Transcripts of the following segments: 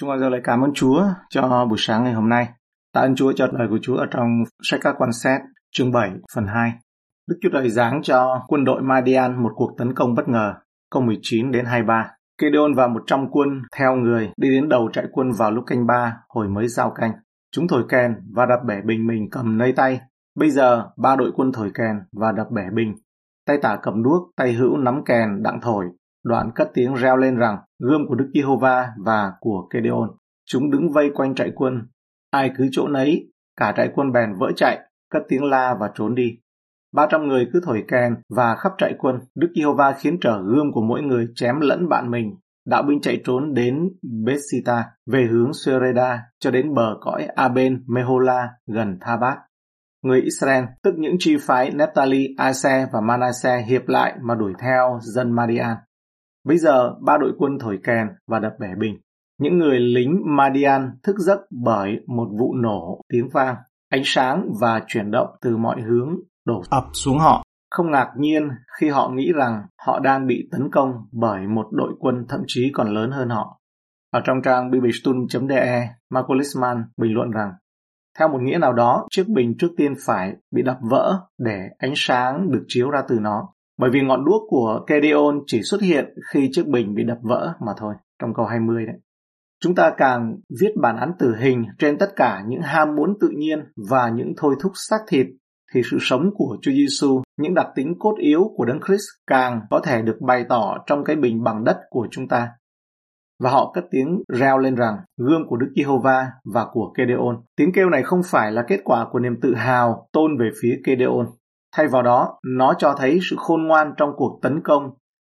Chúng con giờ lại cảm ơn Chúa cho buổi sáng ngày hôm nay. Tạ ơn Chúa cho lời của Chúa ở trong sách các quan xét chương 7 phần 2. Đức Chúa Trời giáng cho quân đội Madian một cuộc tấn công bất ngờ, câu 19 đến 23. Gideon và 100 quân theo người đi đến đầu trại quân vào lúc canh ba hồi mới giao canh. Chúng thổi kèn và đập bẻ bình mình cầm nơi tay. Bây giờ ba đội quân thổi kèn và đập bẻ bình. Tay tả cầm đuốc, tay hữu nắm kèn đặng thổi. Đoạn cất tiếng reo lên rằng gươm của Đức Giê-hô-va và của Kê-đê-ôn. Chúng đứng vây quanh trại quân. Ai cứ chỗ nấy, cả trại quân bèn vỡ chạy, cất tiếng la và trốn đi. Ba trăm người cứ thổi kèn và khắp trại quân. Đức Giê-hô-va khiến trở gươm của mỗi người chém lẫn bạn mình. Đạo binh chạy trốn đến Bethsita về hướng Sereda cho đến bờ cõi Aben Mehola gần Thabat. Người Israel, tức những chi phái Naphtali, Ase và Manasseh hiệp lại mà đuổi theo dân Madian. Bây giờ ba đội quân thổi kèn và đập bẻ bình. Những người lính Madian thức giấc bởi một vụ nổ tiếng vang, ánh sáng và chuyển động từ mọi hướng đổ ập xuống họ. Không ngạc nhiên khi họ nghĩ rằng họ đang bị tấn công bởi một đội quân thậm chí còn lớn hơn họ. Ở trong trang bbstun.de, Marco Lisman bình luận rằng theo một nghĩa nào đó, chiếc bình trước tiên phải bị đập vỡ để ánh sáng được chiếu ra từ nó. Bởi vì ngọn đuốc của Kedeon chỉ xuất hiện khi chiếc bình bị đập vỡ mà thôi, trong câu 20 đấy. Chúng ta càng viết bản án tử hình trên tất cả những ham muốn tự nhiên và những thôi thúc xác thịt thì sự sống của Chúa Giêsu, những đặc tính cốt yếu của Đấng Christ càng có thể được bày tỏ trong cái bình bằng đất của chúng ta. Và họ cất tiếng reo lên rằng gươm của Đức Giê-hô-va và của Kedeon. Tiếng kêu này không phải là kết quả của niềm tự hào tôn về phía Kedeon, Thay vào đó, nó cho thấy sự khôn ngoan trong cuộc tấn công,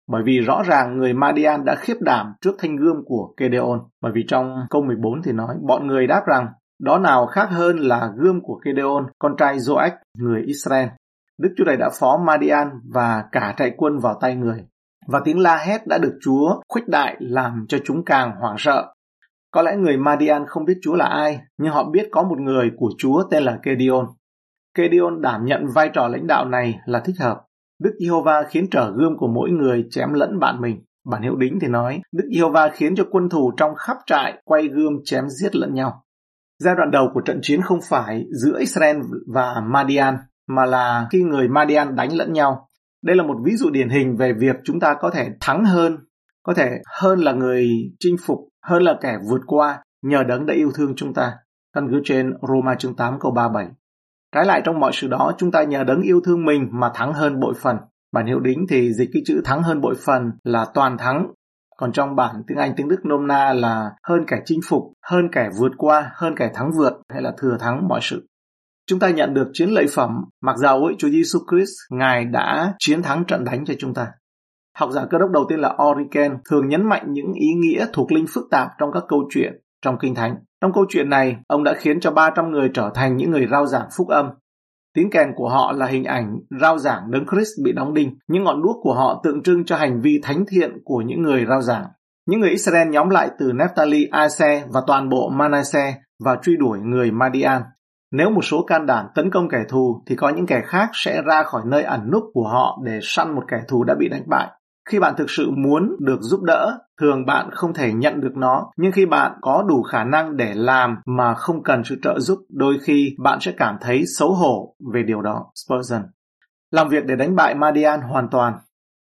bởi vì rõ ràng người Madian đã khiếp đảm trước thanh gươm của Gedeon. Bởi vì trong câu 14 thì nói, bọn người đáp rằng, đó nào khác hơn là gươm của Gedeon, con trai Joach, người Israel. Đức Chúa Trời đã phó Madian và cả trại quân vào tay người. Và tiếng la hét đã được Chúa khuếch đại làm cho chúng càng hoảng sợ. Có lẽ người Madian không biết Chúa là ai, nhưng họ biết có một người của Chúa tên là Gedeon. Gedeon đảm nhận vai trò lãnh đạo này là thích hợp. Đức Giê-hô-va khiến trở gươm của mỗi người chém lẫn bạn mình. Bản hiệu đính thì nói, Đức Giê-hô-va khiến cho quân thù trong khắp trại quay gươm chém giết lẫn nhau. Giai đoạn đầu của trận chiến không phải giữa Israel và Madian, mà là khi người Madian đánh lẫn nhau. Đây là một ví dụ điển hình về việc chúng ta có thể thắng hơn, có thể hơn là người chinh phục, hơn là kẻ vượt qua, nhờ đấng đã yêu thương chúng ta. Căn cứ trên Roma chương 8 câu 37. Trái lại trong mọi sự đó, chúng ta nhờ đấng yêu thương mình mà thắng hơn bội phần. Bản hiệu đính thì dịch cái chữ thắng hơn bội phần là toàn thắng. Còn trong bản tiếng Anh tiếng Đức nôm na là hơn kẻ chinh phục, hơn kẻ vượt qua, hơn kẻ thắng vượt hay là thừa thắng mọi sự. Chúng ta nhận được chiến lợi phẩm mặc dầu ấy Chúa Giêsu Christ Ngài đã chiến thắng trận đánh cho chúng ta. Học giả cơ đốc đầu tiên là Origen thường nhấn mạnh những ý nghĩa thuộc linh phức tạp trong các câu chuyện trong Kinh Thánh. Trong câu chuyện này, ông đã khiến cho 300 người trở thành những người rao giảng phúc âm. Tiếng kèn của họ là hình ảnh rao giảng đấng Christ bị đóng đinh. Những ngọn đuốc của họ tượng trưng cho hành vi thánh thiện của những người rao giảng. Những người Israel nhóm lại từ Naphtali, Ase và toàn bộ Manasseh và truy đuổi người Madian. Nếu một số can đảm tấn công kẻ thù thì có những kẻ khác sẽ ra khỏi nơi ẩn núp của họ để săn một kẻ thù đã bị đánh bại. Khi bạn thực sự muốn được giúp đỡ, thường bạn không thể nhận được nó, nhưng khi bạn có đủ khả năng để làm mà không cần sự trợ giúp, đôi khi bạn sẽ cảm thấy xấu hổ về điều đó. Spurgeon Làm việc để đánh bại Madian hoàn toàn.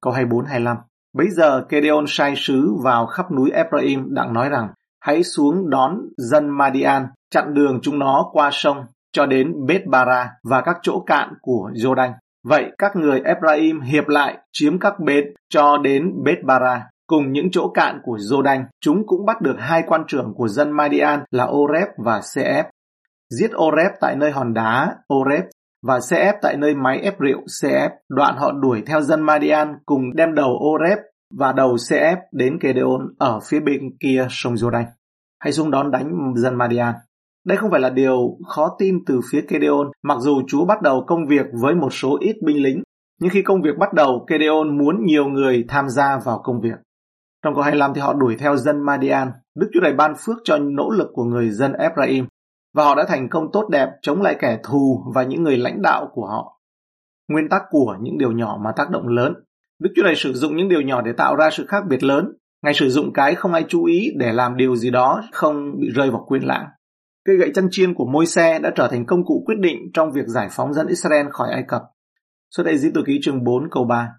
Câu 24-25 Bây giờ Gedeon sai sứ vào khắp núi Ephraim đặng nói rằng hãy xuống đón dân Madian, chặn đường chúng nó qua sông cho đến Beth-bara và các chỗ cạn của Jordan. Vậy các người Ephraim hiệp lại, chiếm các bến cho đến Beth-bara cùng những chỗ cạn của Jordan. Chúng cũng bắt được hai quan trưởng của dân Madian là Oreb và Cf. Giết Oreb tại nơi hòn đá, Oreb, và CF tại nơi máy ép rượu CF. Đoạn họ đuổi theo dân Madian cùng đem đầu Oreb và đầu CF đến Gedeon ở phía bên kia sông Jordan. Hãy xuống đón đánh dân Madian. Đây không phải là điều khó tin từ phía Kedeon, mặc dù Chúa bắt đầu công việc với một số ít binh lính. Nhưng khi công việc bắt đầu, Kedeon muốn nhiều người tham gia vào công việc. Trong câu 25 thì họ đuổi theo dân Madian. Đức Chúa Trời ban phước cho nỗ lực của người dân Ephraim và họ đã thành công tốt đẹp chống lại kẻ thù và những người lãnh đạo của họ. Nguyên tắc của những điều nhỏ mà tác động lớn. Đức Chúa Trời sử dụng những điều nhỏ để tạo ra sự khác biệt lớn. Ngài sử dụng cái không ai chú ý để làm điều gì đó không bị rơi vào quên lãng. Cây gậy chăn chiên của môi xe đã trở thành công cụ quyết định trong việc giải phóng dân Israel khỏi Ai Cập. Xuất đây diễn Tự Ký chương 4 câu 3.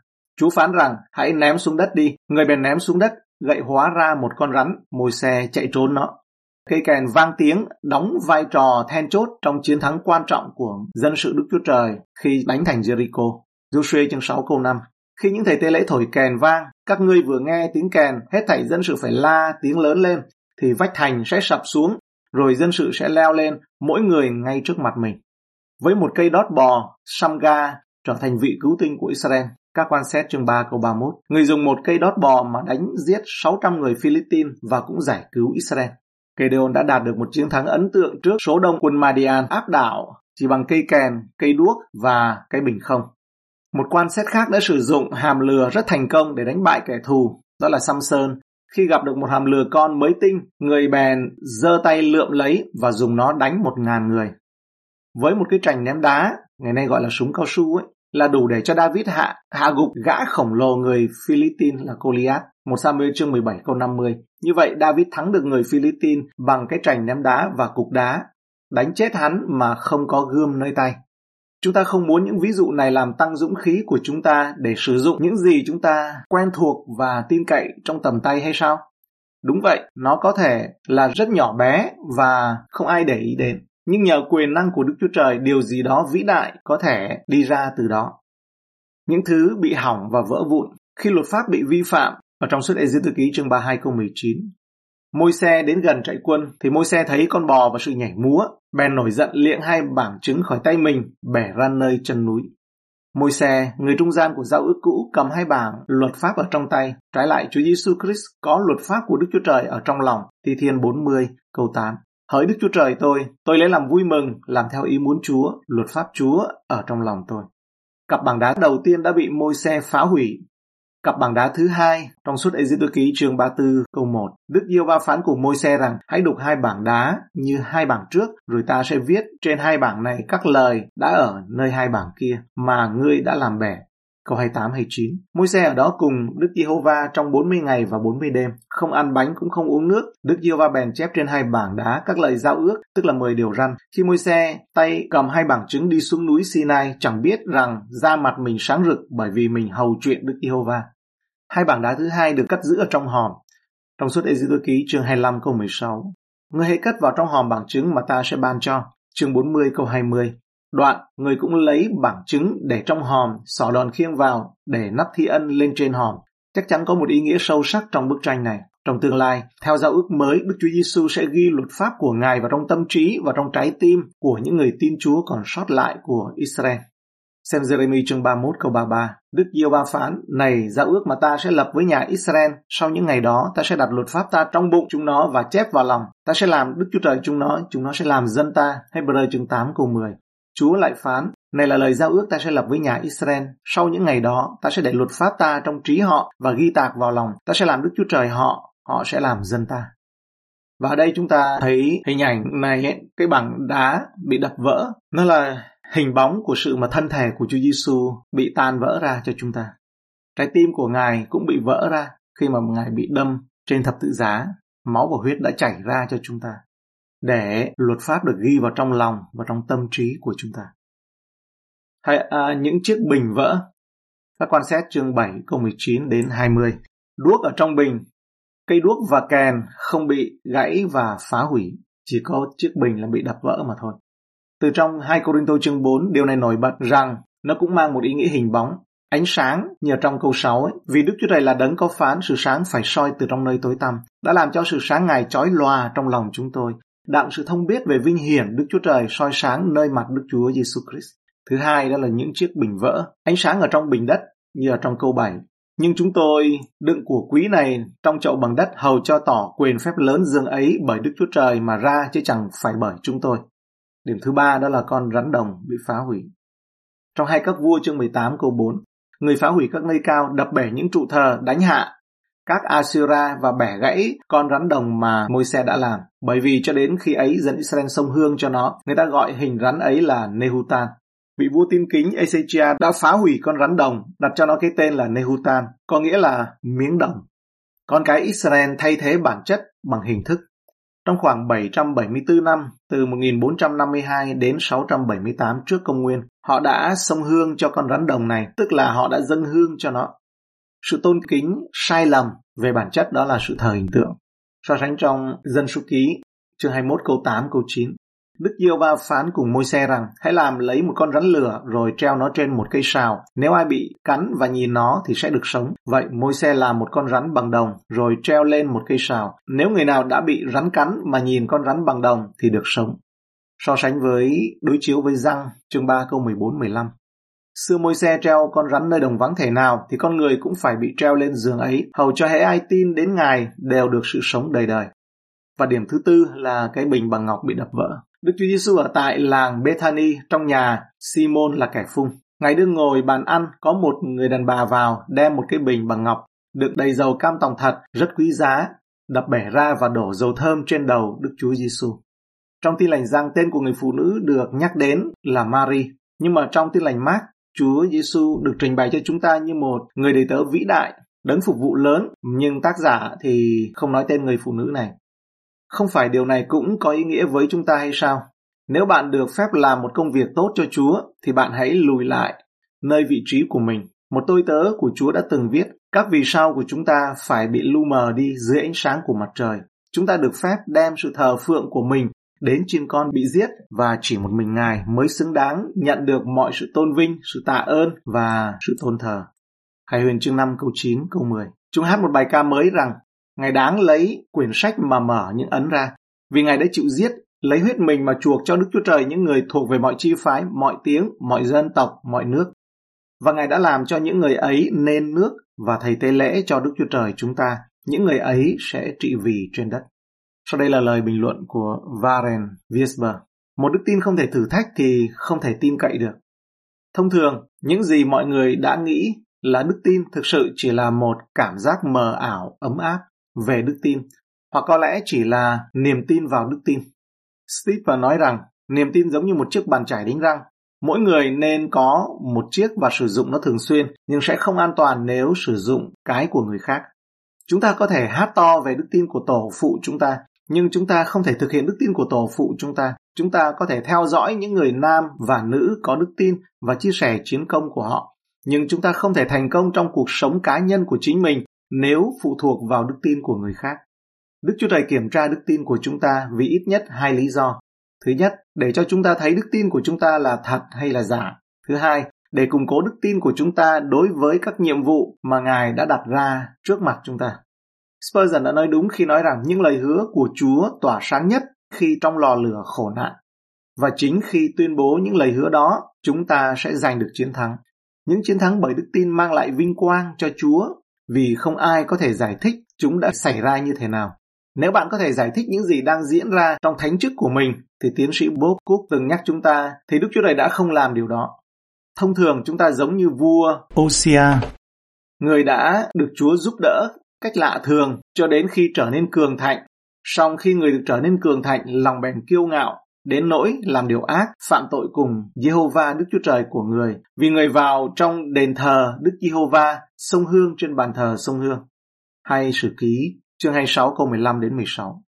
Chú phán rằng hãy ném xuống đất đi. Người bèn ném xuống đất, gậy hóa ra một con rắn, môi xe chạy trốn nó. Cây kèn vang tiếng đóng vai trò then chốt trong chiến thắng quan trọng của dân sự Đức Chúa Trời khi đánh thành Jericho. Joshua chương 6 câu 5 Khi những thầy tế lễ thổi kèn vang, các ngươi vừa nghe tiếng kèn, hết thảy dân sự phải la tiếng lớn lên, thì vách thành sẽ sập xuống, rồi dân sự sẽ leo lên, mỗi người ngay trước mặt mình. Với một cây đót bò, Samga trở thành vị cứu tinh của Israel. Các quan xét chương 3 câu 31. Người dùng một cây đót bò mà đánh giết 600 người Philippines và cũng giải cứu Israel. Gedeon đã đạt được một chiến thắng ấn tượng trước số đông quân Madian áp đảo chỉ bằng cây kèn, cây đuốc và cây bình không. Một quan xét khác đã sử dụng hàm lừa rất thành công để đánh bại kẻ thù, đó là Samson. Khi gặp được một hàm lừa con mới tinh, người bèn giơ tay lượm lấy và dùng nó đánh một ngàn người. Với một cái trành ném đá, ngày nay gọi là súng cao su ấy, là đủ để cho David hạ hạ gục gã khổng lồ người Philippines là Goliath. Một Samuel chương 17 câu 50. Như vậy David thắng được người Philippines bằng cái trành ném đá và cục đá, đánh chết hắn mà không có gươm nơi tay. Chúng ta không muốn những ví dụ này làm tăng dũng khí của chúng ta để sử dụng những gì chúng ta quen thuộc và tin cậy trong tầm tay hay sao? Đúng vậy, nó có thể là rất nhỏ bé và không ai để ý đến. Nhưng nhờ quyền năng của Đức Chúa Trời, điều gì đó vĩ đại có thể đi ra từ đó. Những thứ bị hỏng và vỡ vụn khi luật pháp bị vi phạm ở trong suốt Ê Tư Ký chương 32 câu 19. Môi xe đến gần trại quân thì môi xe thấy con bò và sự nhảy múa, bèn nổi giận liệng hai bảng trứng khỏi tay mình, bẻ ra nơi chân núi. Môi xe, người trung gian của giao ước cũ cầm hai bảng luật pháp ở trong tay, trái lại Chúa Giêsu Christ có luật pháp của Đức Chúa Trời ở trong lòng. Thi Thiên 40 câu 8. Hỡi Đức Chúa Trời tôi, tôi lấy làm vui mừng, làm theo ý muốn Chúa, luật pháp Chúa ở trong lòng tôi. Cặp bảng đá đầu tiên đã bị môi xe phá hủy Cặp bảng đá thứ hai trong suốt Ê-díp-tô ký chương 34 câu 1, Đức Yêu Va phán cùng môi xe rằng hãy đục hai bảng đá như hai bảng trước, rồi ta sẽ viết trên hai bảng này các lời đã ở nơi hai bảng kia mà ngươi đã làm bẻ. Câu 28 29. Môi xe ở đó cùng Đức Giê-hô-va trong 40 ngày và 40 đêm, không ăn bánh cũng không uống nước. Đức Giê-hô-va bèn chép trên hai bảng đá các lời giao ước, tức là 10 điều răn. Khi môi xe tay cầm hai bảng trứng đi xuống núi Sinai, chẳng biết rằng da mặt mình sáng rực bởi vì mình hầu chuyện Đức Giê-hô-va. Hai bảng đá thứ hai được cất giữ ở trong hòm. Trong suốt ê ký chương 25 câu 16. Người hãy cất vào trong hòm bảng trứng mà ta sẽ ban cho. Chương 40 câu 20. Đoạn, người cũng lấy bảng trứng để trong hòm, xỏ đòn khiêng vào, để nắp thi ân lên trên hòm. Chắc chắn có một ý nghĩa sâu sắc trong bức tranh này. Trong tương lai, theo giao ước mới, Đức Chúa Giêsu sẽ ghi luật pháp của Ngài vào trong tâm trí và trong trái tim của những người tin Chúa còn sót lại của Israel. Xem Jeremy chương 31 câu 33. Đức Diêu ba phán, này giao ước mà ta sẽ lập với nhà Israel, sau những ngày đó ta sẽ đặt luật pháp ta trong bụng chúng nó và chép vào lòng. Ta sẽ làm Đức Chúa Trời chúng nó, chúng nó sẽ làm dân ta. Hebrew chương 8 câu 10. Chúa lại phán, này là lời giao ước ta sẽ lập với nhà Israel. Sau những ngày đó, ta sẽ để luật pháp ta trong trí họ và ghi tạc vào lòng. Ta sẽ làm Đức Chúa Trời họ, họ sẽ làm dân ta. Và ở đây chúng ta thấy hình ảnh này, cái bảng đá bị đập vỡ. Nó là hình bóng của sự mà thân thể của Chúa Giêsu bị tan vỡ ra cho chúng ta. Trái tim của Ngài cũng bị vỡ ra khi mà Ngài bị đâm trên thập tự giá, máu và huyết đã chảy ra cho chúng ta để luật pháp được ghi vào trong lòng và trong tâm trí của chúng ta. Hay à, những chiếc bình vỡ. Các quan xét chương 7 câu 19 đến 20. Đuốc ở trong bình, cây đuốc và kèn không bị gãy và phá hủy, chỉ có chiếc bình là bị đập vỡ mà thôi. Từ trong 2 Corinto chương 4, điều này nổi bật rằng nó cũng mang một ý nghĩa hình bóng. Ánh sáng như trong câu 6 ấy, vì Đức Chúa Trời là đấng có phán sự sáng phải soi từ trong nơi tối tăm, đã làm cho sự sáng Ngài chói lòa trong lòng chúng tôi, đặng sự thông biết về vinh hiển Đức Chúa Trời soi sáng nơi mặt Đức Chúa Giêsu Christ. Thứ hai đó là những chiếc bình vỡ, ánh sáng ở trong bình đất như ở trong câu 7. Nhưng chúng tôi đựng của quý này trong chậu bằng đất hầu cho tỏ quyền phép lớn dương ấy bởi Đức Chúa Trời mà ra chứ chẳng phải bởi chúng tôi. Điểm thứ ba đó là con rắn đồng bị phá hủy. Trong hai các vua chương 18 câu 4, người phá hủy các nơi cao đập bể những trụ thờ đánh hạ các Assyria và bẻ gãy con rắn đồng mà môi xe đã làm. Bởi vì cho đến khi ấy dân Israel sông hương cho nó, người ta gọi hình rắn ấy là Nehutan. Vị vua tin kính Ezechia đã phá hủy con rắn đồng, đặt cho nó cái tên là Nehutan, có nghĩa là miếng đồng. Con cái Israel thay thế bản chất bằng hình thức. Trong khoảng 774 năm, từ 1452 đến 678 trước công nguyên, họ đã sông hương cho con rắn đồng này, tức là họ đã dâng hương cho nó. Sự tôn kính sai lầm về bản chất đó là sự thờ hình tượng. So sánh trong Dân số ký, chương 21 câu 8 câu 9. Đức Diêu Va phán cùng môi xe rằng hãy làm lấy một con rắn lửa rồi treo nó trên một cây sào. Nếu ai bị cắn và nhìn nó thì sẽ được sống. Vậy môi xe làm một con rắn bằng đồng rồi treo lên một cây sào. Nếu người nào đã bị rắn cắn mà nhìn con rắn bằng đồng thì được sống. So sánh với đối chiếu với răng chương 3 câu 14-15. Xưa môi xe treo con rắn nơi đồng vắng thể nào thì con người cũng phải bị treo lên giường ấy, hầu cho hễ ai tin đến Ngài đều được sự sống đời đời. Và điểm thứ tư là cái bình bằng ngọc bị đập vỡ. Đức Chúa Giêsu ở tại làng Bethany trong nhà Simon là kẻ phung. Ngài đương ngồi bàn ăn, có một người đàn bà vào đem một cái bình bằng ngọc, được đầy dầu cam tòng thật, rất quý giá, đập bể ra và đổ dầu thơm trên đầu Đức Chúa Giêsu. Trong tin lành giang tên của người phụ nữ được nhắc đến là Mary, nhưng mà trong tin lành Mark, Chúa Giêsu được trình bày cho chúng ta như một người đầy tớ vĩ đại, đấng phục vụ lớn, nhưng tác giả thì không nói tên người phụ nữ này. Không phải điều này cũng có ý nghĩa với chúng ta hay sao? Nếu bạn được phép làm một công việc tốt cho Chúa, thì bạn hãy lùi lại nơi vị trí của mình. Một tôi tớ của Chúa đã từng viết, các vì sao của chúng ta phải bị lu mờ đi dưới ánh sáng của mặt trời. Chúng ta được phép đem sự thờ phượng của mình đến chim con bị giết và chỉ một mình Ngài mới xứng đáng nhận được mọi sự tôn vinh, sự tạ ơn và sự tôn thờ. Hải huyền chương 5 câu 9 câu 10. Chúng hát một bài ca mới rằng Ngài đáng lấy quyển sách mà mở những ấn ra, vì Ngài đã chịu giết, lấy huyết mình mà chuộc cho Đức Chúa Trời những người thuộc về mọi chi phái, mọi tiếng, mọi dân tộc, mọi nước. Và Ngài đã làm cho những người ấy nên nước và thầy tế lễ cho Đức Chúa Trời chúng ta. Những người ấy sẽ trị vì trên đất. Sau đây là lời bình luận của Varen Wiesber. Một đức tin không thể thử thách thì không thể tin cậy được. Thông thường, những gì mọi người đã nghĩ là đức tin thực sự chỉ là một cảm giác mờ ảo, ấm áp về đức tin, hoặc có lẽ chỉ là niềm tin vào đức tin. Steve nói rằng niềm tin giống như một chiếc bàn chải đánh răng. Mỗi người nên có một chiếc và sử dụng nó thường xuyên, nhưng sẽ không an toàn nếu sử dụng cái của người khác. Chúng ta có thể hát to về đức tin của tổ phụ chúng ta, nhưng chúng ta không thể thực hiện đức tin của tổ phụ chúng ta. Chúng ta có thể theo dõi những người nam và nữ có đức tin và chia sẻ chiến công của họ. Nhưng chúng ta không thể thành công trong cuộc sống cá nhân của chính mình nếu phụ thuộc vào đức tin của người khác. Đức Chúa Trời kiểm tra đức tin của chúng ta vì ít nhất hai lý do. Thứ nhất, để cho chúng ta thấy đức tin của chúng ta là thật hay là giả. Thứ hai, để củng cố đức tin của chúng ta đối với các nhiệm vụ mà Ngài đã đặt ra trước mặt chúng ta. Spurgeon đã nói đúng khi nói rằng những lời hứa của Chúa tỏa sáng nhất khi trong lò lửa khổ nạn. Và chính khi tuyên bố những lời hứa đó, chúng ta sẽ giành được chiến thắng. Những chiến thắng bởi đức tin mang lại vinh quang cho Chúa vì không ai có thể giải thích chúng đã xảy ra như thế nào. Nếu bạn có thể giải thích những gì đang diễn ra trong thánh chức của mình, thì tiến sĩ Bob Cook từng nhắc chúng ta, thì Đức Chúa Trời đã không làm điều đó. Thông thường chúng ta giống như vua Osia, người đã được Chúa giúp đỡ cách lạ thường cho đến khi trở nên cường thạnh. Song khi người được trở nên cường thạnh, lòng bèn kiêu ngạo, đến nỗi làm điều ác, phạm tội cùng Jehovah Đức Chúa Trời của người, vì người vào trong đền thờ Đức Jehovah, sông hương trên bàn thờ sông hương. Hay sử ký, chương 26 câu 15 đến 16.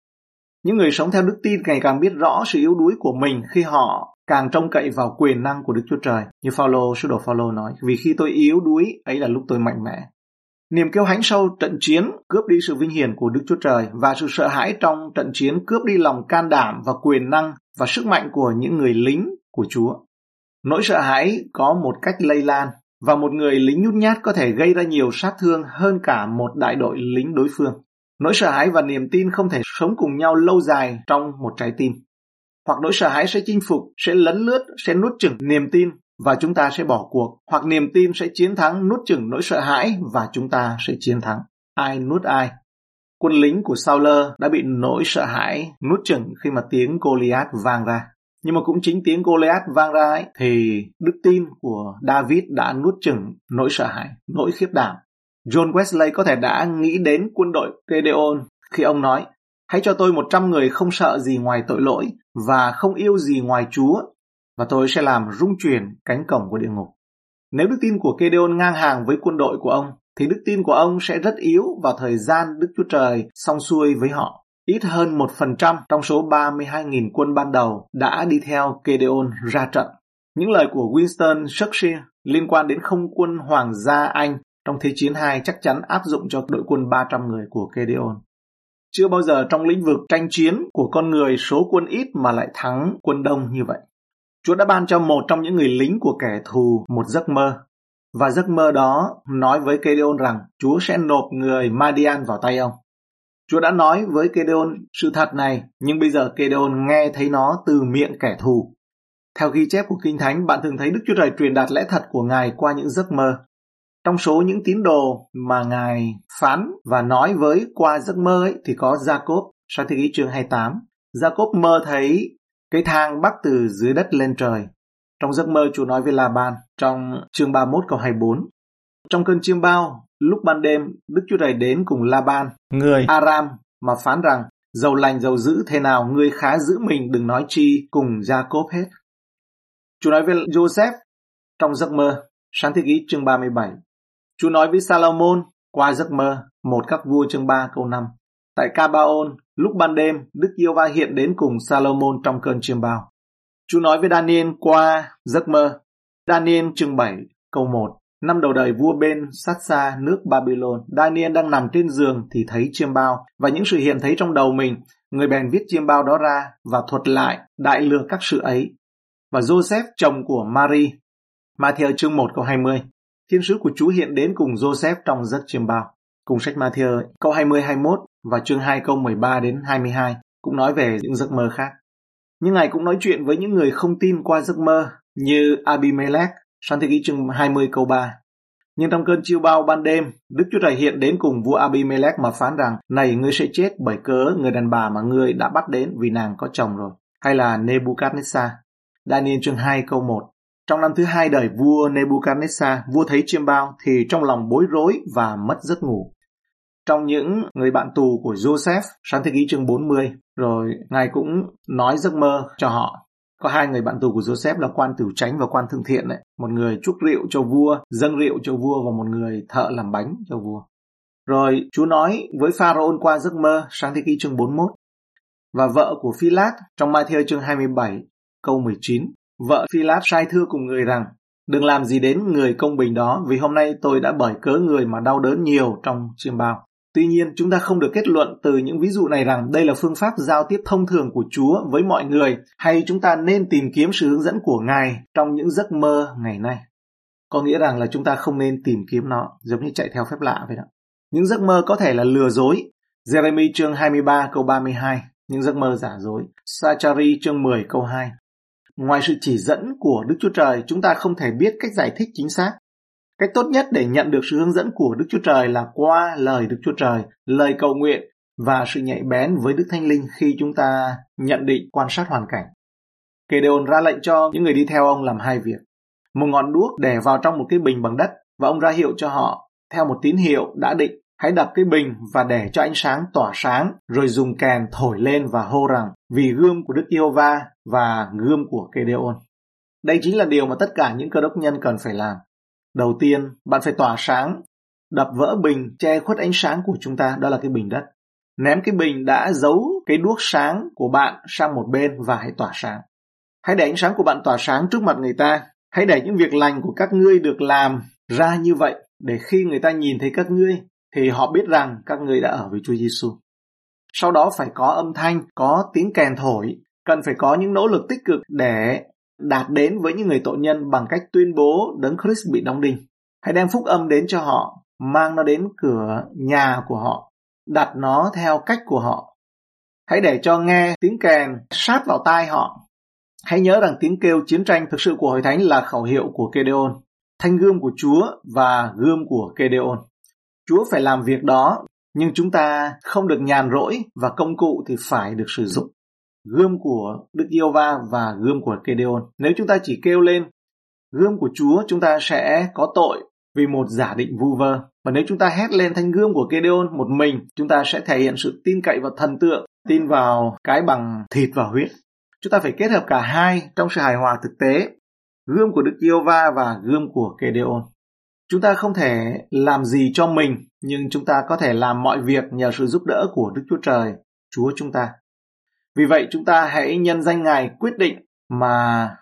Những người sống theo đức tin ngày càng biết rõ sự yếu đuối của mình khi họ càng trông cậy vào quyền năng của Đức Chúa Trời. Như Phaolô, sứ đồ Phaolô nói, vì khi tôi yếu đuối, ấy là lúc tôi mạnh mẽ. Niềm kêu hãnh sau trận chiến cướp đi sự vinh hiển của Đức Chúa Trời và sự sợ hãi trong trận chiến cướp đi lòng can đảm và quyền năng và sức mạnh của những người lính của Chúa. Nỗi sợ hãi có một cách lây lan và một người lính nhút nhát có thể gây ra nhiều sát thương hơn cả một đại đội lính đối phương. Nỗi sợ hãi và niềm tin không thể sống cùng nhau lâu dài trong một trái tim. Hoặc nỗi sợ hãi sẽ chinh phục, sẽ lấn lướt, sẽ nuốt chửng niềm tin và chúng ta sẽ bỏ cuộc. Hoặc niềm tin sẽ chiến thắng nuốt chửng nỗi sợ hãi và chúng ta sẽ chiến thắng. Ai nuốt ai? Quân lính của Sauler đã bị nỗi sợ hãi nuốt chửng khi mà tiếng Goliath vang ra. Nhưng mà cũng chính tiếng Goliath vang ra ấy, thì đức tin của David đã nuốt chửng nỗi sợ hãi, nỗi khiếp đảm. John Wesley có thể đã nghĩ đến quân đội Gedeon khi ông nói Hãy cho tôi một trăm người không sợ gì ngoài tội lỗi và không yêu gì ngoài Chúa và tôi sẽ làm rung chuyển cánh cổng của địa ngục. Nếu đức tin của Gedeon ngang hàng với quân đội của ông, thì đức tin của ông sẽ rất yếu vào thời gian Đức Chúa Trời song xuôi với họ. Ít hơn 1% trong số 32.000 quân ban đầu đã đi theo Gedeon ra trận. Những lời của Winston Churchill liên quan đến không quân Hoàng gia Anh trong Thế chiến II chắc chắn áp dụng cho đội quân 300 người của Gedeon. Chưa bao giờ trong lĩnh vực tranh chiến của con người số quân ít mà lại thắng quân đông như vậy. Chúa đã ban cho một trong những người lính của kẻ thù một giấc mơ. Và giấc mơ đó nói với Gedeon rằng Chúa sẽ nộp người Madian vào tay ông. Chúa đã nói với Gedeon sự thật này, nhưng bây giờ Gedeon nghe thấy nó từ miệng kẻ thù. Theo ghi chép của Kinh Thánh, bạn thường thấy Đức Chúa Trời truyền đạt lẽ thật của Ngài qua những giấc mơ. Trong số những tín đồ mà Ngài phán và nói với qua giấc mơ ấy, thì có Jacob, sang thế ký chương 28. Jacob mơ thấy cái thang bắc từ dưới đất lên trời. Trong giấc mơ Chúa nói với La-ban trong chương 31 câu 24. Trong cơn chiêm bao, lúc ban đêm, Đức Chúa Trời đến cùng La-ban, người Aram mà phán rằng giàu lành giàu dữ thế nào ngươi khá giữ mình đừng nói chi cùng Jacob hết. Chúa nói với Joseph trong giấc mơ, sáng thế ký chương 37. Chúa nói với Salomon qua giấc mơ, một các vua chương 3 câu 5. Tại Cabaon, lúc ban đêm, Đức Yêu Va hiện đến cùng Salomon trong cơn chiêm bao. Chúa nói với Daniel qua giấc mơ. Daniel chương 7 câu 1. Năm đầu đời vua bên sát xa nước Babylon, Daniel đang nằm trên giường thì thấy chiêm bao và những sự hiện thấy trong đầu mình. Người bèn viết chiêm bao đó ra và thuật lại đại lược các sự ấy. Và Joseph, chồng của Mary, Matthew chương 1 câu 20. Thiên sứ của Chúa hiện đến cùng Joseph trong giấc chiêm bao. Cùng sách Matthew câu 20-21 và chương 2 câu 13 đến 22 cũng nói về những giấc mơ khác. Nhưng Ngài cũng nói chuyện với những người không tin qua giấc mơ như Abimelech, sáng thế ký chương 20 câu 3. Nhưng trong cơn chiêu bao ban đêm, Đức Chúa Trời hiện đến cùng vua Abimelech mà phán rằng, này ngươi sẽ chết bởi cớ người đàn bà mà ngươi đã bắt đến vì nàng có chồng rồi. Hay là Nebuchadnezzar. Daniel chương 2 câu 1. Trong năm thứ hai đời vua Nebuchadnezzar, vua thấy chiêm bao thì trong lòng bối rối và mất giấc ngủ trong những người bạn tù của Joseph, sáng thế ký chương 40, rồi Ngài cũng nói giấc mơ cho họ. Có hai người bạn tù của Joseph là quan tử tránh và quan thương thiện đấy. Một người chúc rượu cho vua, dâng rượu cho vua và một người thợ làm bánh cho vua. Rồi Chúa nói với Pharaoh qua giấc mơ, sáng thế ký chương 41. Và vợ của Phi Lát trong Matthew chương 27, câu 19. Vợ Phi Lát sai thưa cùng người rằng, đừng làm gì đến người công bình đó vì hôm nay tôi đã bởi cớ người mà đau đớn nhiều trong chiêm bao. Tuy nhiên, chúng ta không được kết luận từ những ví dụ này rằng đây là phương pháp giao tiếp thông thường của Chúa với mọi người hay chúng ta nên tìm kiếm sự hướng dẫn của Ngài trong những giấc mơ ngày nay. Có nghĩa rằng là chúng ta không nên tìm kiếm nó giống như chạy theo phép lạ vậy đó. Những giấc mơ có thể là lừa dối. Jeremy chương 23 câu 32, những giấc mơ giả dối. Sachari chương 10 câu 2. Ngoài sự chỉ dẫn của Đức Chúa Trời, chúng ta không thể biết cách giải thích chính xác Cách tốt nhất để nhận được sự hướng dẫn của Đức Chúa Trời là qua lời Đức Chúa Trời, lời cầu nguyện và sự nhạy bén với Đức Thánh Linh khi chúng ta nhận định quan sát hoàn cảnh. Kể Gedeon ra lệnh cho những người đi theo ông làm hai việc. Một ngọn đuốc để vào trong một cái bình bằng đất và ông ra hiệu cho họ theo một tín hiệu đã định hãy đập cái bình và để cho ánh sáng tỏa sáng rồi dùng kèn thổi lên và hô rằng vì gươm của Đức yêu va và gươm của Gedeon. Đây chính là điều mà tất cả những cơ đốc nhân cần phải làm. Đầu tiên, bạn phải tỏa sáng, đập vỡ bình che khuất ánh sáng của chúng ta, đó là cái bình đất. Ném cái bình đã giấu cái đuốc sáng của bạn sang một bên và hãy tỏa sáng. Hãy để ánh sáng của bạn tỏa sáng trước mặt người ta. Hãy để những việc lành của các ngươi được làm ra như vậy để khi người ta nhìn thấy các ngươi thì họ biết rằng các ngươi đã ở với Chúa Giêsu. Sau đó phải có âm thanh, có tiếng kèn thổi, cần phải có những nỗ lực tích cực để đạt đến với những người tội nhân bằng cách tuyên bố đấng Christ bị đóng đinh. Hãy đem phúc âm đến cho họ, mang nó đến cửa nhà của họ, đặt nó theo cách của họ. Hãy để cho nghe tiếng kèn sát vào tai họ. Hãy nhớ rằng tiếng kêu chiến tranh thực sự của Hội Thánh là khẩu hiệu của Kedeon, thanh gươm của Chúa và gươm của Kedeon. Chúa phải làm việc đó, nhưng chúng ta không được nhàn rỗi và công cụ thì phải được sử dụng gươm của Đức Yêu Va và gươm của Gedeon. Nếu chúng ta chỉ kêu lên gươm của Chúa, chúng ta sẽ có tội vì một giả định vu vơ. Và nếu chúng ta hét lên thanh gươm của Gedeon một mình, chúng ta sẽ thể hiện sự tin cậy vào thần tượng, tin vào cái bằng thịt và huyết. Chúng ta phải kết hợp cả hai trong sự hài hòa thực tế, gươm của Đức Yêu Va và gươm của Gedeon. Chúng ta không thể làm gì cho mình, nhưng chúng ta có thể làm mọi việc nhờ sự giúp đỡ của Đức Chúa Trời, Chúa chúng ta. Vì vậy chúng ta hãy nhân danh Ngài quyết định mà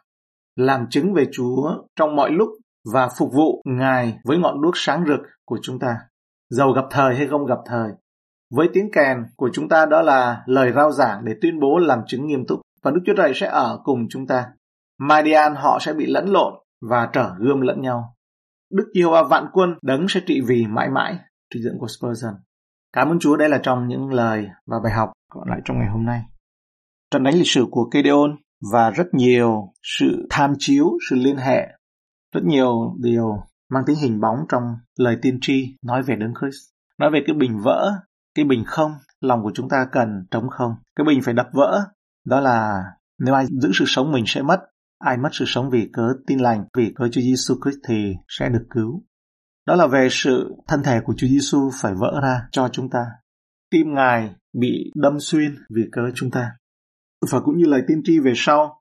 làm chứng về Chúa trong mọi lúc và phục vụ Ngài với ngọn đuốc sáng rực của chúng ta, giàu gặp thời hay không gặp thời. Với tiếng kèn của chúng ta đó là lời rao giảng để tuyên bố làm chứng nghiêm túc và Đức Chúa Trời sẽ ở cùng chúng ta. Madian họ sẽ bị lẫn lộn và trở gươm lẫn nhau. Đức Giê-hô-va vạn quân đấng sẽ trị vì mãi mãi, trích dưỡng của Spurgeon. Cảm ơn Chúa đây là trong những lời và bài học còn lại trong ngày hôm nay. Trận đánh lịch sử của Gideon và rất nhiều sự tham chiếu, sự liên hệ, rất nhiều điều mang tính hình bóng trong lời tiên tri nói về Đấng Christ. Nói về cái bình vỡ, cái bình không, lòng của chúng ta cần trống không. Cái bình phải đập vỡ, đó là nếu ai giữ sự sống mình sẽ mất, ai mất sự sống vì cớ tin lành, vì cớ Chúa Giêsu Christ thì sẽ được cứu. Đó là về sự thân thể của Chúa Giêsu phải vỡ ra cho chúng ta. Tim Ngài bị đâm xuyên vì cớ chúng ta. Và cũng như lời tiên tri về sau,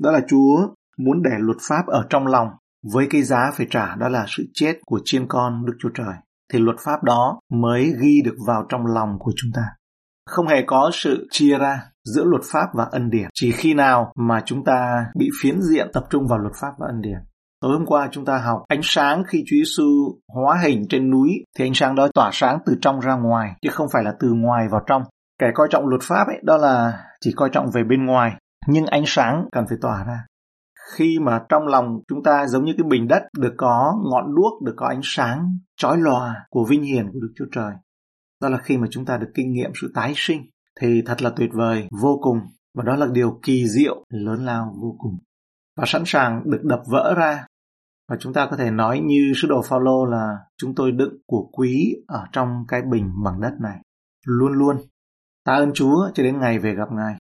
đó là Chúa muốn để luật pháp ở trong lòng với cái giá phải trả đó là sự chết của chiên con Đức Chúa Trời. Thì luật pháp đó mới ghi được vào trong lòng của chúng ta. Không hề có sự chia ra giữa luật pháp và ân điển. Chỉ khi nào mà chúng ta bị phiến diện tập trung vào luật pháp và ân điển. Tối hôm qua chúng ta học ánh sáng khi Chúa Giêsu hóa hình trên núi thì ánh sáng đó tỏa sáng từ trong ra ngoài chứ không phải là từ ngoài vào trong. Kẻ coi trọng luật pháp ấy đó là chỉ coi trọng về bên ngoài nhưng ánh sáng cần phải tỏa ra. Khi mà trong lòng chúng ta giống như cái bình đất được có ngọn đuốc, được có ánh sáng chói lòa của vinh hiển của Đức Chúa Trời. Đó là khi mà chúng ta được kinh nghiệm sự tái sinh thì thật là tuyệt vời, vô cùng. Và đó là điều kỳ diệu, lớn lao vô cùng. Và sẵn sàng được đập vỡ ra. Và chúng ta có thể nói như sứ đồ Phaolô là chúng tôi đựng của quý ở trong cái bình bằng đất này. Luôn luôn. Ta ơn Chúa cho đến ngày về gặp Ngài.